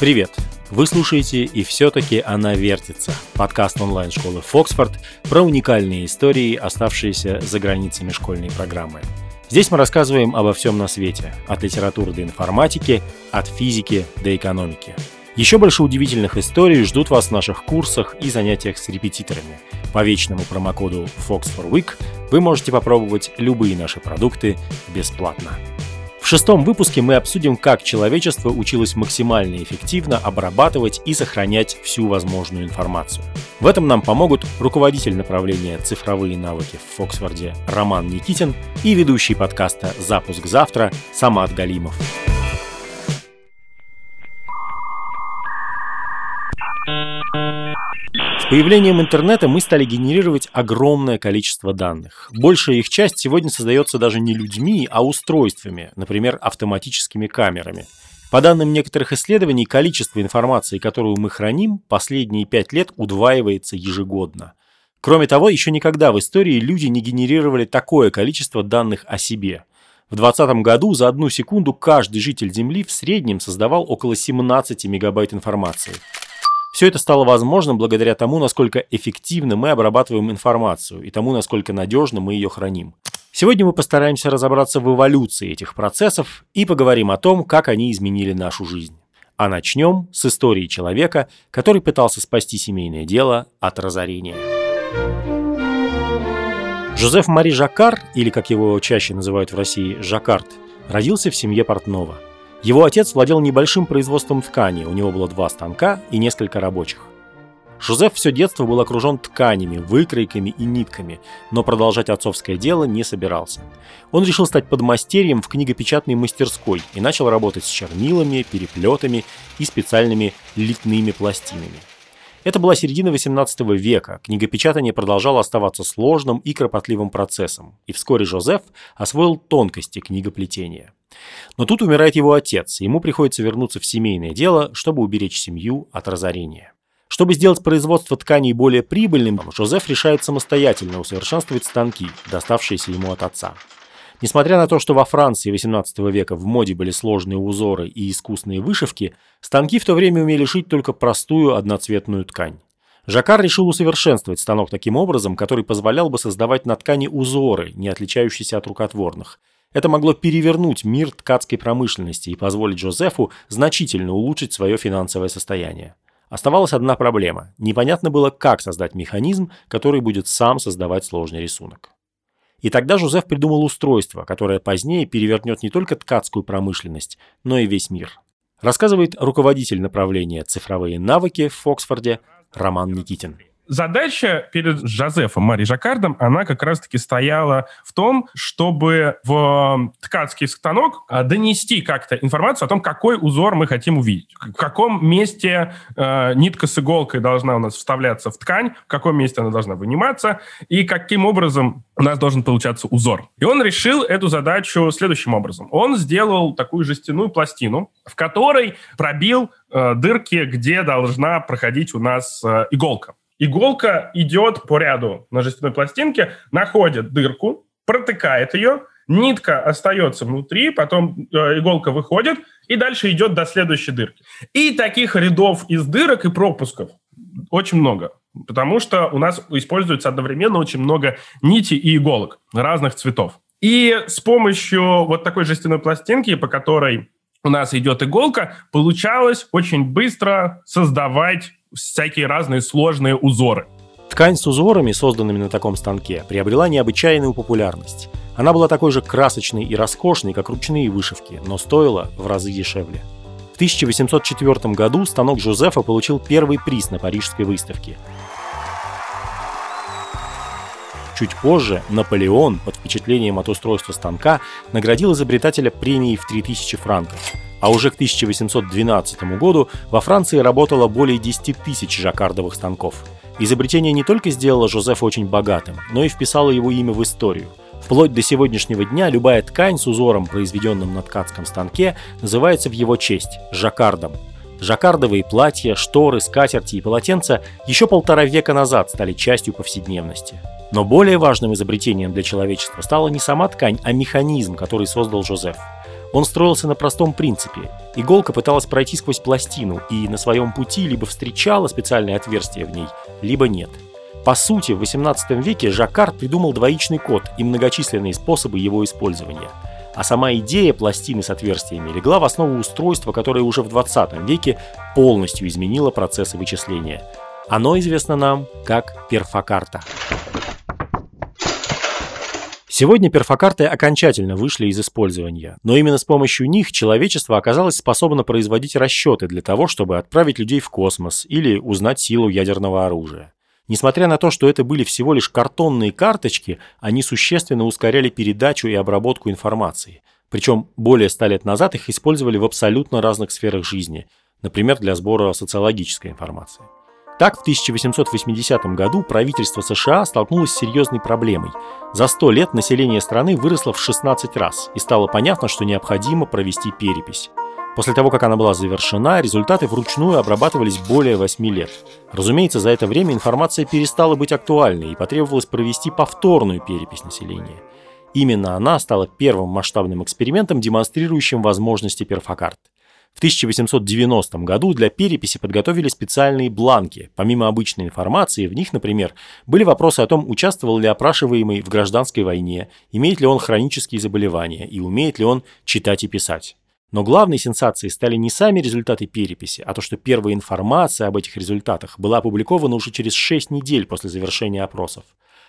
Привет! Вы слушаете «И все-таки она вертится» – подкаст онлайн-школы «Фоксфорд» про уникальные истории, оставшиеся за границами школьной программы. Здесь мы рассказываем обо всем на свете – от литературы до информатики, от физики до экономики. Еще больше удивительных историй ждут вас в наших курсах и занятиях с репетиторами. По вечному промокоду Fox for Week вы можете попробовать любые наши продукты бесплатно. В шестом выпуске мы обсудим, как человечество училось максимально эффективно обрабатывать и сохранять всю возможную информацию. В этом нам помогут руководитель направления «Цифровые навыки» в Фоксфорде Роман Никитин и ведущий подкаста «Запуск завтра» Самат Галимов. Появлением интернета мы стали генерировать огромное количество данных. Большая их часть сегодня создается даже не людьми, а устройствами, например, автоматическими камерами. По данным некоторых исследований, количество информации, которую мы храним, последние пять лет удваивается ежегодно. Кроме того, еще никогда в истории люди не генерировали такое количество данных о себе. В 2020 году за одну секунду каждый житель Земли в среднем создавал около 17 мегабайт информации. Все это стало возможным благодаря тому, насколько эффективно мы обрабатываем информацию и тому, насколько надежно мы ее храним. Сегодня мы постараемся разобраться в эволюции этих процессов и поговорим о том, как они изменили нашу жизнь. А начнем с истории человека, который пытался спасти семейное дело от разорения. Жозеф Мари Жаккар, или как его чаще называют в России Жаккард, родился в семье портного – его отец владел небольшим производством ткани, у него было два станка и несколько рабочих. Жозеф все детство был окружен тканями, выкройками и нитками, но продолжать отцовское дело не собирался. Он решил стать подмастерьем в книгопечатной мастерской и начал работать с чернилами, переплетами и специальными литными пластинами. Это была середина 18 века, книгопечатание продолжало оставаться сложным и кропотливым процессом, и вскоре Жозеф освоил тонкости книгоплетения. Но тут умирает его отец, и ему приходится вернуться в семейное дело, чтобы уберечь семью от разорения. Чтобы сделать производство тканей более прибыльным, Жозеф решает самостоятельно усовершенствовать станки, доставшиеся ему от отца. Несмотря на то, что во Франции XVIII века в моде были сложные узоры и искусные вышивки, станки в то время умели шить только простую одноцветную ткань. Жакар решил усовершенствовать станок таким образом, который позволял бы создавать на ткани узоры, не отличающиеся от рукотворных, это могло перевернуть мир ткацкой промышленности и позволить Джозефу значительно улучшить свое финансовое состояние. Оставалась одна проблема. Непонятно было, как создать механизм, который будет сам создавать сложный рисунок. И тогда Жозеф придумал устройство, которое позднее перевернет не только ткацкую промышленность, но и весь мир. Рассказывает руководитель направления «Цифровые навыки» в Оксфорде Роман Никитин задача перед Жозефом Мари Жаккардом, она как раз-таки стояла в том, чтобы в ткацкий станок а, донести как-то информацию о том, какой узор мы хотим увидеть, в каком месте э, нитка с иголкой должна у нас вставляться в ткань, в каком месте она должна выниматься, и каким образом у нас должен получаться узор. И он решил эту задачу следующим образом. Он сделал такую жестяную пластину, в которой пробил э, дырки, где должна проходить у нас э, иголка. Иголка идет по ряду на жестяной пластинке, находит дырку, протыкает ее, нитка остается внутри, потом э, иголка выходит и дальше идет до следующей дырки. И таких рядов из дырок и пропусков очень много, потому что у нас используется одновременно очень много нити и иголок разных цветов. И с помощью вот такой жестяной пластинки, по которой у нас идет иголка, получалось очень быстро создавать всякие разные сложные узоры. Ткань с узорами, созданными на таком станке, приобрела необычайную популярность. Она была такой же красочной и роскошной, как ручные вышивки, но стоила в разы дешевле. В 1804 году станок Жозефа получил первый приз на Парижской выставке. Чуть позже Наполеон под впечатлением от устройства станка наградил изобретателя премией в 3000 франков – а уже к 1812 году во Франции работало более 10 тысяч жаккардовых станков. Изобретение не только сделало Жозефа очень богатым, но и вписало его имя в историю. Вплоть до сегодняшнего дня любая ткань с узором, произведенным на ткацком станке, называется в его честь – жаккардом. Жаккардовые платья, шторы, скатерти и полотенца еще полтора века назад стали частью повседневности. Но более важным изобретением для человечества стала не сама ткань, а механизм, который создал Жозеф – Он строился на простом принципе. Иголка пыталась пройти сквозь пластину и на своем пути либо встречала специальное отверстие в ней, либо нет. По сути, в XVIII веке Жаккард придумал двоичный код и многочисленные способы его использования. А сама идея пластины с отверстиями легла в основу устройства, которое уже в 20 веке полностью изменило процессы вычисления. Оно известно нам как перфокарта. Сегодня перфокарты окончательно вышли из использования, но именно с помощью них человечество оказалось способно производить расчеты для того, чтобы отправить людей в космос или узнать силу ядерного оружия. Несмотря на то, что это были всего лишь картонные карточки, они существенно ускоряли передачу и обработку информации. Причем более ста лет назад их использовали в абсолютно разных сферах жизни, например, для сбора социологической информации. Так, в 1880 году правительство США столкнулось с серьезной проблемой. За 100 лет население страны выросло в 16 раз, и стало понятно, что необходимо провести перепись. После того, как она была завершена, результаты вручную обрабатывались более 8 лет. Разумеется, за это время информация перестала быть актуальной и потребовалось провести повторную перепись населения. Именно она стала первым масштабным экспериментом, демонстрирующим возможности перфокарт. В 1890 году для переписи подготовили специальные бланки. Помимо обычной информации, в них, например, были вопросы о том, участвовал ли опрашиваемый в гражданской войне, имеет ли он хронические заболевания и умеет ли он читать и писать. Но главной сенсацией стали не сами результаты переписи, а то, что первая информация об этих результатах была опубликована уже через 6 недель после завершения опросов.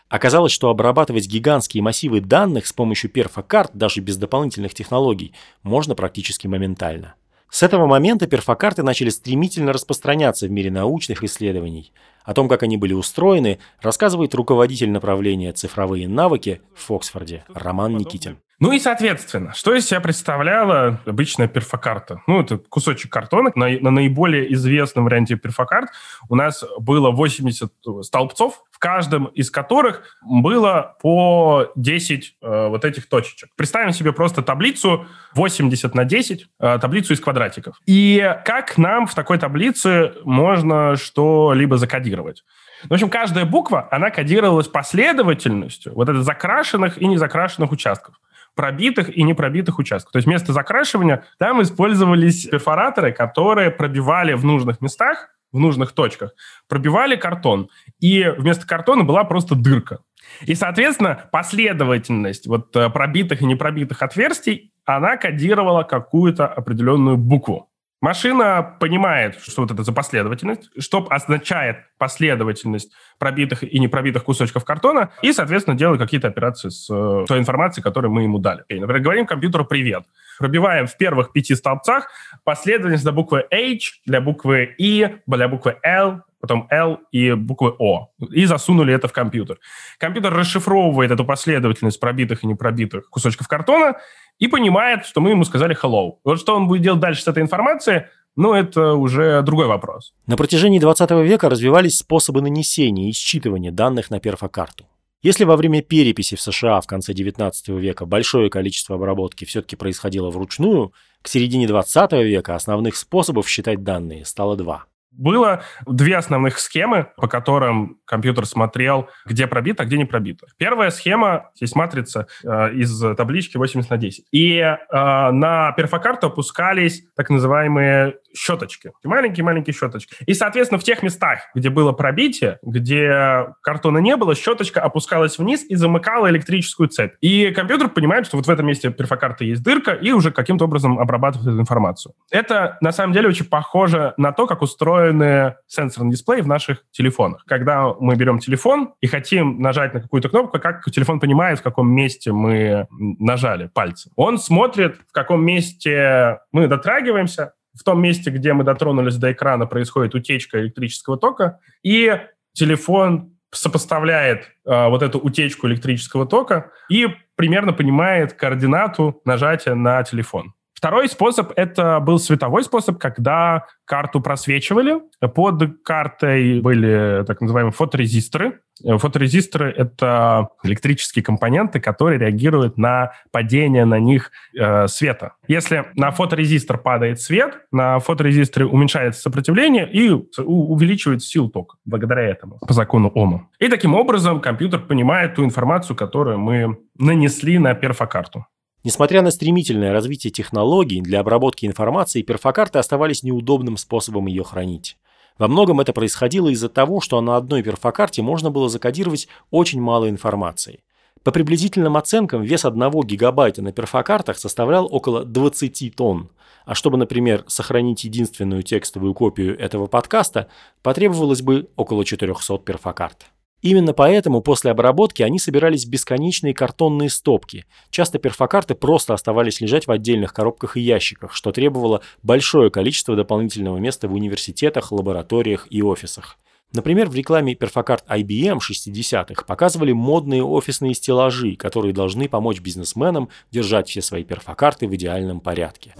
Оказалось, что обрабатывать гигантские массивы данных с помощью перфокарт, даже без дополнительных технологий, можно практически моментально. С этого момента перфокарты начали стремительно распространяться в мире научных исследований. О том, как они были устроены, рассказывает руководитель направления «Цифровые навыки» в Оксфорде Роман Никитин. Ну и, соответственно, что из себя представляла обычная перфокарта? Ну, это кусочек картона. На, на наиболее известном варианте перфокарт у нас было 80 столбцов, в каждом из которых было по 10 э, вот этих точечек. Представим себе просто таблицу 80 на 10, э, таблицу из квадратиков. И как нам в такой таблице можно что-либо закодировать? В общем, каждая буква, она кодировалась последовательностью вот это закрашенных и незакрашенных участков пробитых и непробитых участков. То есть вместо закрашивания там использовались перфораторы, которые пробивали в нужных местах, в нужных точках, пробивали картон. И вместо картона была просто дырка. И, соответственно, последовательность вот э, пробитых и непробитых отверстий, она кодировала какую-то определенную букву. Машина понимает, что вот это за последовательность, что означает последовательность пробитых и непробитых кусочков картона, и, соответственно, делает какие-то операции с э, той информацией, которую мы ему дали. Например, говорим компьютеру «привет». Пробиваем в первых пяти столбцах последовательность для буквы H, для буквы I, для буквы L, потом L и буквы O. И засунули это в компьютер. Компьютер расшифровывает эту последовательность пробитых и непробитых кусочков картона и понимает, что мы ему сказали hello. Вот что он будет делать дальше с этой информацией, ну, это уже другой вопрос. На протяжении 20 века развивались способы нанесения и считывания данных на перфокарту. Если во время переписи в США в конце 19 века большое количество обработки все-таки происходило вручную, к середине 20 века основных способов считать данные стало два. Было две основных схемы, по которым компьютер смотрел, где пробито, а где не пробито. Первая схема, здесь матрица э, из таблички 80 на 10. И э, на перфокарту опускались так называемые щеточки. Маленькие-маленькие щеточки. И, соответственно, в тех местах, где было пробитие, где картона не было, щеточка опускалась вниз и замыкала электрическую цепь. И компьютер понимает, что вот в этом месте перфокарты есть дырка, и уже каким-то образом обрабатывает эту информацию. Это, на самом деле, очень похоже на то, как устроен встроены сенсорные дисплеи в наших телефонах. Когда мы берем телефон и хотим нажать на какую-то кнопку, как телефон понимает, в каком месте мы нажали пальцем. Он смотрит, в каком месте мы дотрагиваемся, в том месте, где мы дотронулись до экрана, происходит утечка электрического тока, и телефон сопоставляет э, вот эту утечку электрического тока и примерно понимает координату нажатия на телефон. Второй способ — это был световой способ, когда карту просвечивали. Под картой были так называемые фоторезисторы. Фоторезисторы — это электрические компоненты, которые реагируют на падение на них э, света. Если на фоторезистор падает свет, на фоторезисторе уменьшается сопротивление и увеличивается силу тока благодаря этому, по закону Ома. И таким образом компьютер понимает ту информацию, которую мы нанесли на перфокарту. Несмотря на стремительное развитие технологий для обработки информации, перфокарты оставались неудобным способом ее хранить. Во многом это происходило из-за того, что на одной перфокарте можно было закодировать очень мало информации. По приблизительным оценкам, вес 1 гигабайта на перфокартах составлял около 20 тонн. А чтобы, например, сохранить единственную текстовую копию этого подкаста, потребовалось бы около 400 перфокарт. Именно поэтому после обработки они собирались в бесконечные картонные стопки. Часто перфокарты просто оставались лежать в отдельных коробках и ящиках, что требовало большое количество дополнительного места в университетах, лабораториях и офисах. Например, в рекламе перфокарт IBM 60-х показывали модные офисные стеллажи, которые должны помочь бизнесменам держать все свои перфокарты в идеальном порядке.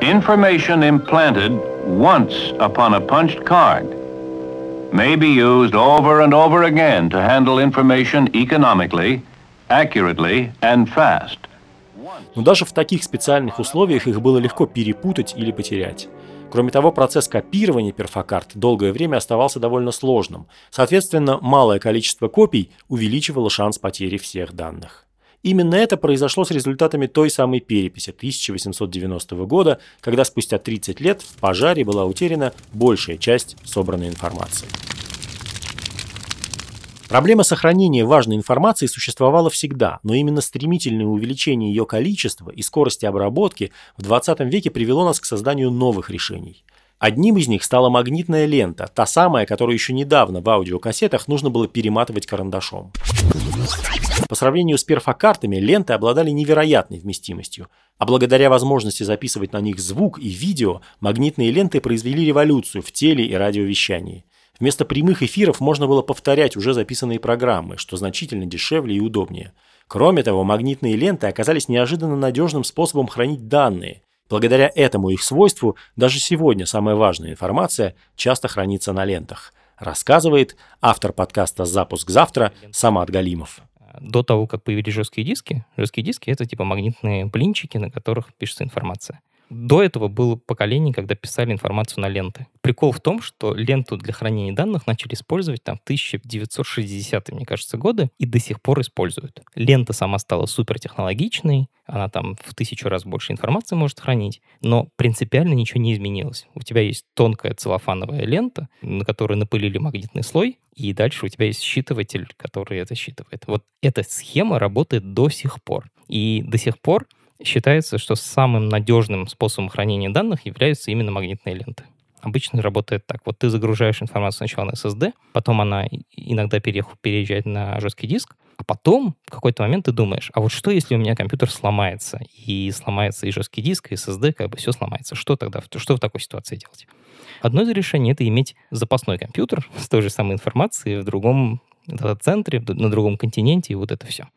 Information implanted once upon a punched card may be used over and over again to handle information economically, accurately and fast. Но даже в таких специальных условиях их было легко перепутать или потерять. Кроме того, процесс копирования перфокарт долгое время оставался довольно сложным. Соответственно, малое количество копий увеличивало шанс потери всех данных. Именно это произошло с результатами той самой переписи 1890 года, когда спустя 30 лет в пожаре была утеряна большая часть собранной информации. Проблема сохранения важной информации существовала всегда, но именно стремительное увеличение ее количества и скорости обработки в 20 веке привело нас к созданию новых решений. Одним из них стала магнитная лента, та самая, которую еще недавно в аудиокассетах нужно было перематывать карандашом. По сравнению с перфокартами, ленты обладали невероятной вместимостью, а благодаря возможности записывать на них звук и видео, магнитные ленты произвели революцию в теле- и радиовещании. Вместо прямых эфиров можно было повторять уже записанные программы, что значительно дешевле и удобнее. Кроме того, магнитные ленты оказались неожиданно надежным способом хранить данные. Благодаря этому их свойству даже сегодня самая важная информация часто хранится на лентах. Рассказывает автор подкаста «Запуск завтра» Самат Галимов до того, как появились жесткие диски, жесткие диски — это типа магнитные блинчики, на которых пишется информация. До этого было поколение, когда писали информацию на ленты. Прикол в том, что ленту для хранения данных начали использовать там в 1960-е, мне кажется, годы, и до сих пор используют. Лента сама стала супертехнологичной, она там в тысячу раз больше информации может хранить, но принципиально ничего не изменилось. У тебя есть тонкая целлофановая лента, на которой напылили магнитный слой, и дальше у тебя есть считыватель, который это считывает. Вот эта схема работает до сих пор. И до сих пор считается, что самым надежным способом хранения данных являются именно магнитные ленты. Обычно работает так. Вот ты загружаешь информацию сначала на SSD, потом она иногда переезжает на жесткий диск, а потом в какой-то момент ты думаешь, а вот что, если у меня компьютер сломается, и сломается и жесткий диск, и SSD, как бы все сломается. Что тогда, что в такой ситуации делать? Одно из решений — это иметь запасной компьютер с той же самой информацией в другом дата-центре, на другом континенте, и вот это все.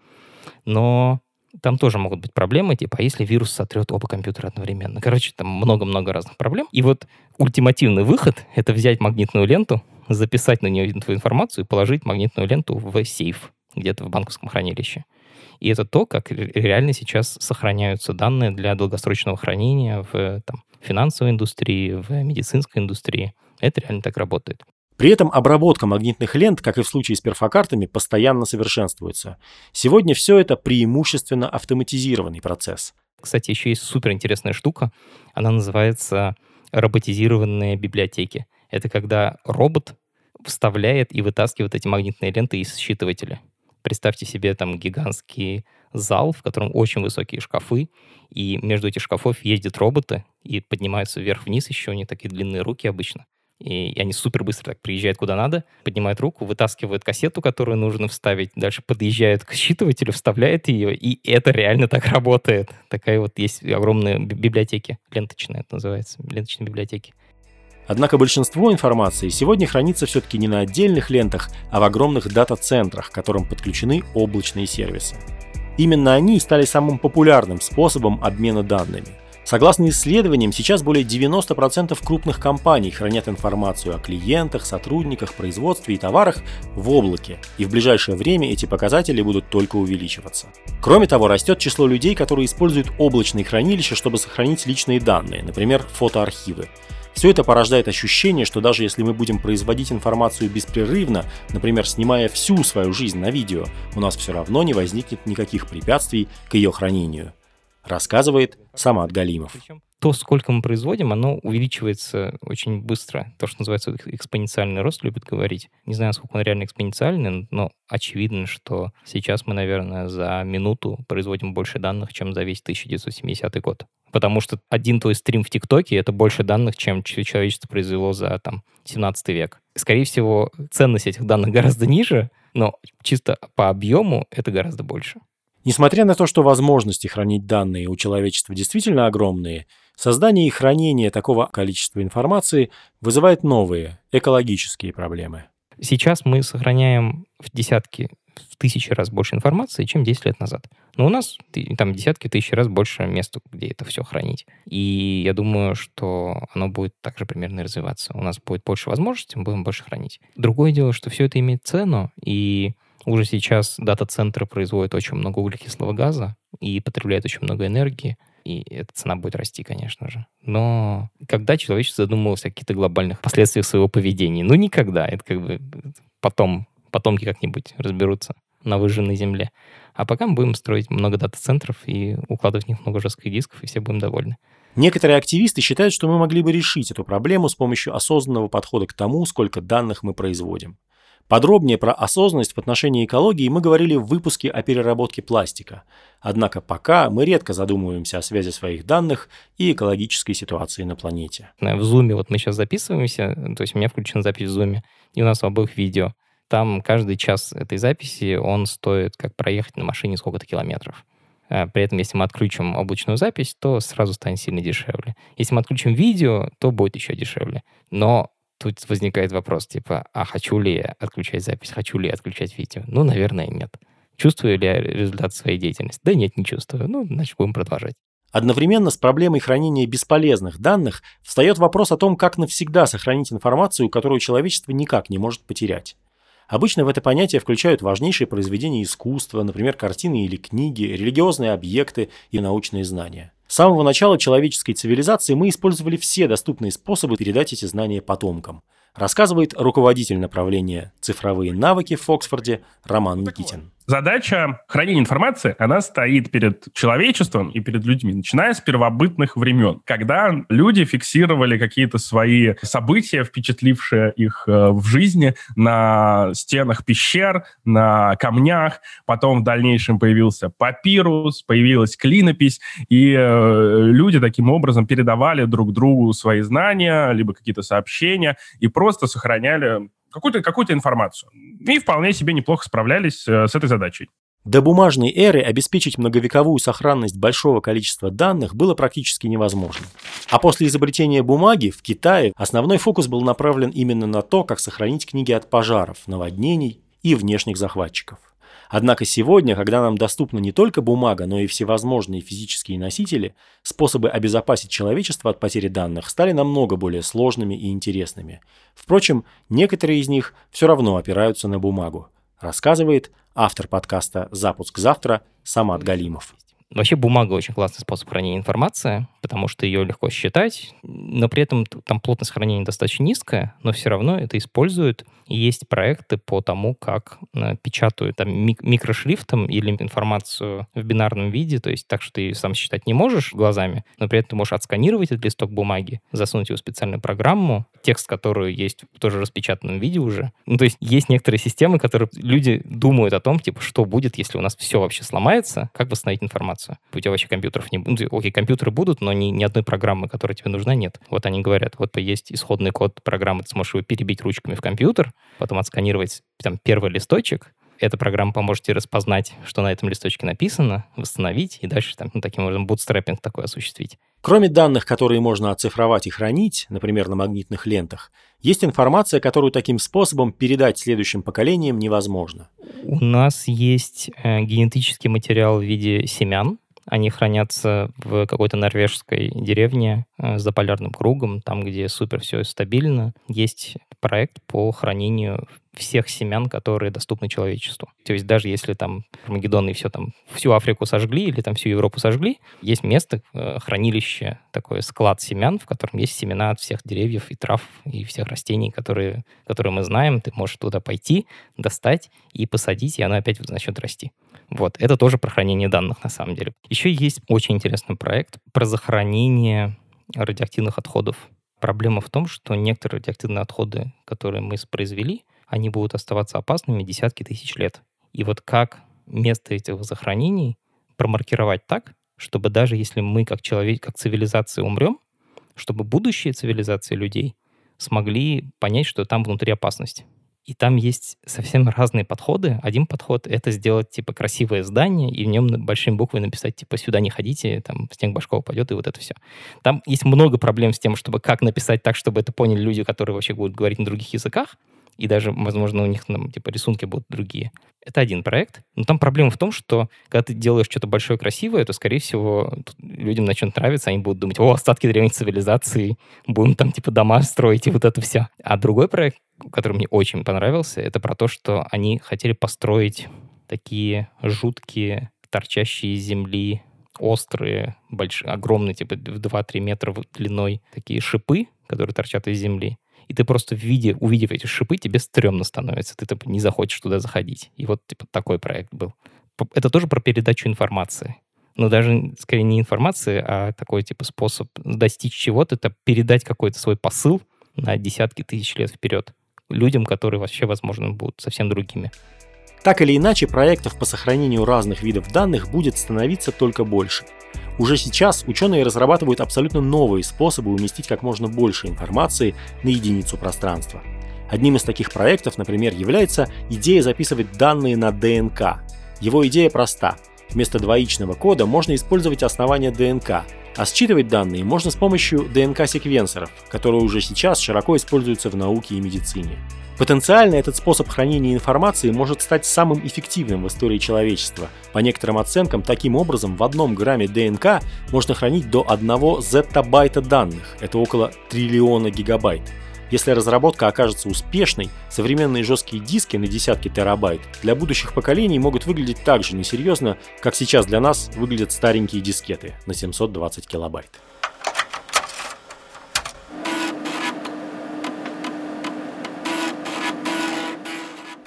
Но там тоже могут быть проблемы, типа, а если вирус сотрет оба компьютера одновременно? Короче, там много-много разных проблем. И вот ультимативный выход — это взять магнитную ленту, записать на нее твою информацию и положить магнитную ленту в сейф где-то в банковском хранилище. И это то, как реально сейчас сохраняются данные для долгосрочного хранения в там, финансовой индустрии, в медицинской индустрии. Это реально так работает. При этом обработка магнитных лент, как и в случае с перфокартами, постоянно совершенствуется. Сегодня все это преимущественно автоматизированный процесс. Кстати, еще есть суперинтересная штука. Она называется роботизированные библиотеки. Это когда робот вставляет и вытаскивает эти магнитные ленты из считывателя. Представьте себе там гигантский зал, в котором очень высокие шкафы, и между этих шкафов ездят роботы и поднимаются вверх-вниз еще, они такие длинные руки обычно. И они супер быстро так приезжают куда надо, поднимают руку, вытаскивают кассету, которую нужно вставить, дальше подъезжают к считывателю, вставляют ее, и это реально так работает. Такая вот есть огромная библиотеки, ленточная это называется, ленточные библиотеки. Однако большинство информации сегодня хранится все-таки не на отдельных лентах, а в огромных дата-центрах, к которым подключены облачные сервисы. Именно они стали самым популярным способом обмена данными – Согласно исследованиям, сейчас более 90% крупных компаний хранят информацию о клиентах, сотрудниках, производстве и товарах в облаке, и в ближайшее время эти показатели будут только увеличиваться. Кроме того, растет число людей, которые используют облачные хранилища, чтобы сохранить личные данные, например, фотоархивы. Все это порождает ощущение, что даже если мы будем производить информацию беспрерывно, например, снимая всю свою жизнь на видео, у нас все равно не возникнет никаких препятствий к ее хранению. Рассказывает Самат Галимов то, сколько мы производим, оно увеличивается очень быстро. То, что называется экспоненциальный рост, любят говорить. Не знаю, сколько он реально экспоненциальный, но очевидно, что сейчас мы, наверное, за минуту производим больше данных, чем за весь 1970 год. Потому что один твой стрим в ТикТоке — это больше данных, чем человечество произвело за там, 17 век. Скорее всего, ценность этих данных гораздо ниже, но чисто по объему это гораздо больше. Несмотря на то, что возможности хранить данные у человечества действительно огромные, создание и хранение такого количества информации вызывает новые экологические проблемы. Сейчас мы сохраняем в десятки, в тысячи раз больше информации, чем 10 лет назад. Но у нас там десятки тысяч раз больше места, где это все хранить. И я думаю, что оно будет также примерно развиваться. У нас будет больше возможностей, мы будем больше хранить. Другое дело, что все это имеет цену, и уже сейчас дата-центры производят очень много углекислого газа и потребляют очень много энергии, и эта цена будет расти, конечно же. Но когда человечество задумывалось о каких-то глобальных последствиях своего поведения? Ну, никогда. Это как бы потом, потомки как-нибудь разберутся на выжженной земле. А пока мы будем строить много дата-центров и укладывать в них много жестких дисков, и все будем довольны. Некоторые активисты считают, что мы могли бы решить эту проблему с помощью осознанного подхода к тому, сколько данных мы производим. Подробнее про осознанность в отношении экологии мы говорили в выпуске о переработке пластика. Однако пока мы редко задумываемся о связи своих данных и экологической ситуации на планете. В Zoom вот мы сейчас записываемся, то есть у меня включена запись в Zoom, и у нас в обоих видео. Там каждый час этой записи, он стоит, как проехать на машине сколько-то километров. А при этом, если мы отключим облачную запись, то сразу станет сильно дешевле. Если мы отключим видео, то будет еще дешевле. Но тут возникает вопрос, типа, а хочу ли я отключать запись, хочу ли я отключать видео? Ну, наверное, нет. Чувствую ли я результат своей деятельности? Да нет, не чувствую. Ну, значит, будем продолжать. Одновременно с проблемой хранения бесполезных данных встает вопрос о том, как навсегда сохранить информацию, которую человечество никак не может потерять. Обычно в это понятие включают важнейшие произведения искусства, например, картины или книги, религиозные объекты и научные знания. С самого начала человеческой цивилизации мы использовали все доступные способы передать эти знания потомкам, рассказывает руководитель направления «Цифровые навыки» в Оксфорде Роман Никитин. Задача хранения информации, она стоит перед человечеством и перед людьми, начиная с первобытных времен, когда люди фиксировали какие-то свои события, впечатлившие их э, в жизни на стенах пещер, на камнях. Потом в дальнейшем появился папирус, появилась клинопись, и э, люди таким образом передавали друг другу свои знания, либо какие-то сообщения, и просто сохраняли какую-то какую информацию. И вполне себе неплохо справлялись э, с этой задачей. До бумажной эры обеспечить многовековую сохранность большого количества данных было практически невозможно. А после изобретения бумаги в Китае основной фокус был направлен именно на то, как сохранить книги от пожаров, наводнений и внешних захватчиков. Однако сегодня, когда нам доступна не только бумага, но и всевозможные физические носители, способы обезопасить человечество от потери данных стали намного более сложными и интересными. Впрочем, некоторые из них все равно опираются на бумагу, рассказывает автор подкаста «Запуск завтра» Самат Галимов. Вообще бумага очень классный способ хранения информации, потому что ее легко считать, но при этом там плотность хранения достаточно низкая, но все равно это используют. И есть проекты по тому, как э, печатают там, мик- микрошрифтом или информацию в бинарном виде, то есть так, что ты сам считать не можешь глазами, но при этом ты можешь отсканировать этот листок бумаги, засунуть его в специальную программу, текст, который есть в тоже распечатанном виде уже. Ну, то есть есть некоторые системы, которые люди думают о том, типа, что будет, если у нас все вообще сломается, как восстановить информацию. У тебя вообще компьютеров не будет. Ну, окей, компьютеры будут, но ни, ни одной программы, которая тебе нужна, нет. Вот они говорят, вот есть исходный код программы, ты сможешь его перебить ручками в компьютер, потом отсканировать там первый листочек, эта программа поможет тебе распознать, что на этом листочке написано, восстановить и дальше там, ну, таким образом бутстрапинг такой осуществить. Кроме данных, которые можно оцифровать и хранить, например, на магнитных лентах, есть информация, которую таким способом передать следующим поколениям невозможно. У нас есть э, генетический материал в виде семян, они хранятся в какой-то норвежской деревне э, за полярным кругом, там, где супер все стабильно. Есть проект по хранению всех семян, которые доступны человечеству. То есть даже если там Армагеддон и все там, всю Африку сожгли или там всю Европу сожгли, есть место, э, хранилище, такой склад семян, в котором есть семена от всех деревьев и трав и всех растений, которые, которые мы знаем. Ты можешь туда пойти, достать и посадить, и оно опять начнет расти. Вот, это тоже про хранение данных на самом деле. Еще есть очень интересный проект про захоронение радиоактивных отходов. Проблема в том, что некоторые радиоактивные отходы, которые мы произвели, они будут оставаться опасными десятки тысяч лет. И вот как место этих захоронений промаркировать так, чтобы даже если мы как человек, как цивилизация умрем, чтобы будущие цивилизации людей смогли понять, что там внутри опасность. И там есть совсем разные подходы. Один подход — это сделать, типа, красивое здание и в нем большими буквами написать, типа, сюда не ходите, там, снег башкова пойдет, и вот это все. Там есть много проблем с тем, чтобы как написать так, чтобы это поняли люди, которые вообще будут говорить на других языках и даже, возможно, у них там, типа, рисунки будут другие. Это один проект. Но там проблема в том, что когда ты делаешь что-то большое, красивое, то, скорее всего, людям начнет нравиться, они будут думать, о, остатки древней цивилизации, будем там, типа, дома строить и вот это все. А другой проект, который мне очень понравился, это про то, что они хотели построить такие жуткие, торчащие из земли острые, большие, огромные, типа в 2-3 метра длиной, такие шипы, которые торчат из земли и ты просто в виде, увидев эти шипы, тебе стрёмно становится, ты типа, не захочешь туда заходить. И вот типа такой проект был. Это тоже про передачу информации. Но даже скорее не информации, а такой типа способ достичь чего-то, это передать какой-то свой посыл на десятки тысяч лет вперед людям, которые вообще, возможно, будут совсем другими. Так или иначе, проектов по сохранению разных видов данных будет становиться только больше. Уже сейчас ученые разрабатывают абсолютно новые способы уместить как можно больше информации на единицу пространства. Одним из таких проектов, например, является идея записывать данные на ДНК. Его идея проста. Вместо двоичного кода можно использовать основание ДНК, а считывать данные можно с помощью ДНК-секвенсоров, которые уже сейчас широко используются в науке и медицине. Потенциально этот способ хранения информации может стать самым эффективным в истории человечества. По некоторым оценкам, таким образом в одном грамме ДНК можно хранить до 1 зеттабайта данных, это около триллиона гигабайт. Если разработка окажется успешной, современные жесткие диски на десятки терабайт для будущих поколений могут выглядеть так же несерьезно, как сейчас для нас выглядят старенькие дискеты на 720 килобайт.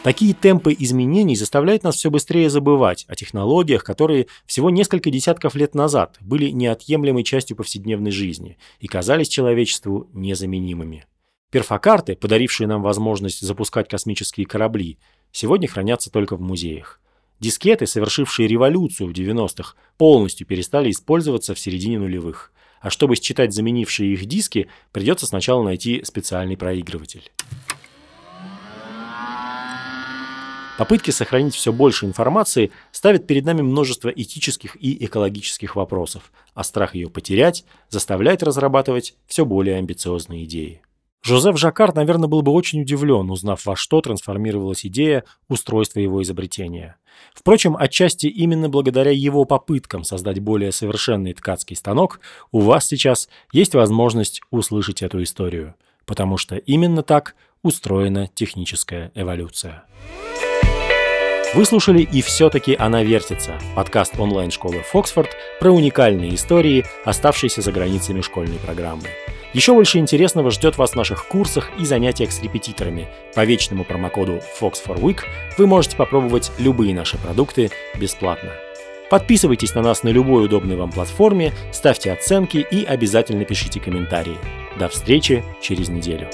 Такие темпы изменений заставляют нас все быстрее забывать о технологиях, которые всего несколько десятков лет назад были неотъемлемой частью повседневной жизни и казались человечеству незаменимыми. Перфокарты, подарившие нам возможность запускать космические корабли, сегодня хранятся только в музеях. Дискеты, совершившие революцию в 90-х, полностью перестали использоваться в середине нулевых. А чтобы считать заменившие их диски, придется сначала найти специальный проигрыватель. Попытки сохранить все больше информации ставят перед нами множество этических и экологических вопросов, а страх ее потерять заставляет разрабатывать все более амбициозные идеи. Жозеф Жаккард, наверное, был бы очень удивлен, узнав, во что трансформировалась идея устройства его изобретения. Впрочем, отчасти именно благодаря его попыткам создать более совершенный ткацкий станок, у вас сейчас есть возможность услышать эту историю, потому что именно так устроена техническая эволюция. Вы слушали «И все-таки она вертится» – подкаст онлайн-школы «Фоксфорд» про уникальные истории, оставшиеся за границами школьной программы. Еще больше интересного ждет вас в наших курсах и занятиях с репетиторами. По вечному промокоду FOX4Week вы можете попробовать любые наши продукты бесплатно. Подписывайтесь на нас на любой удобной вам платформе, ставьте оценки и обязательно пишите комментарии. До встречи через неделю.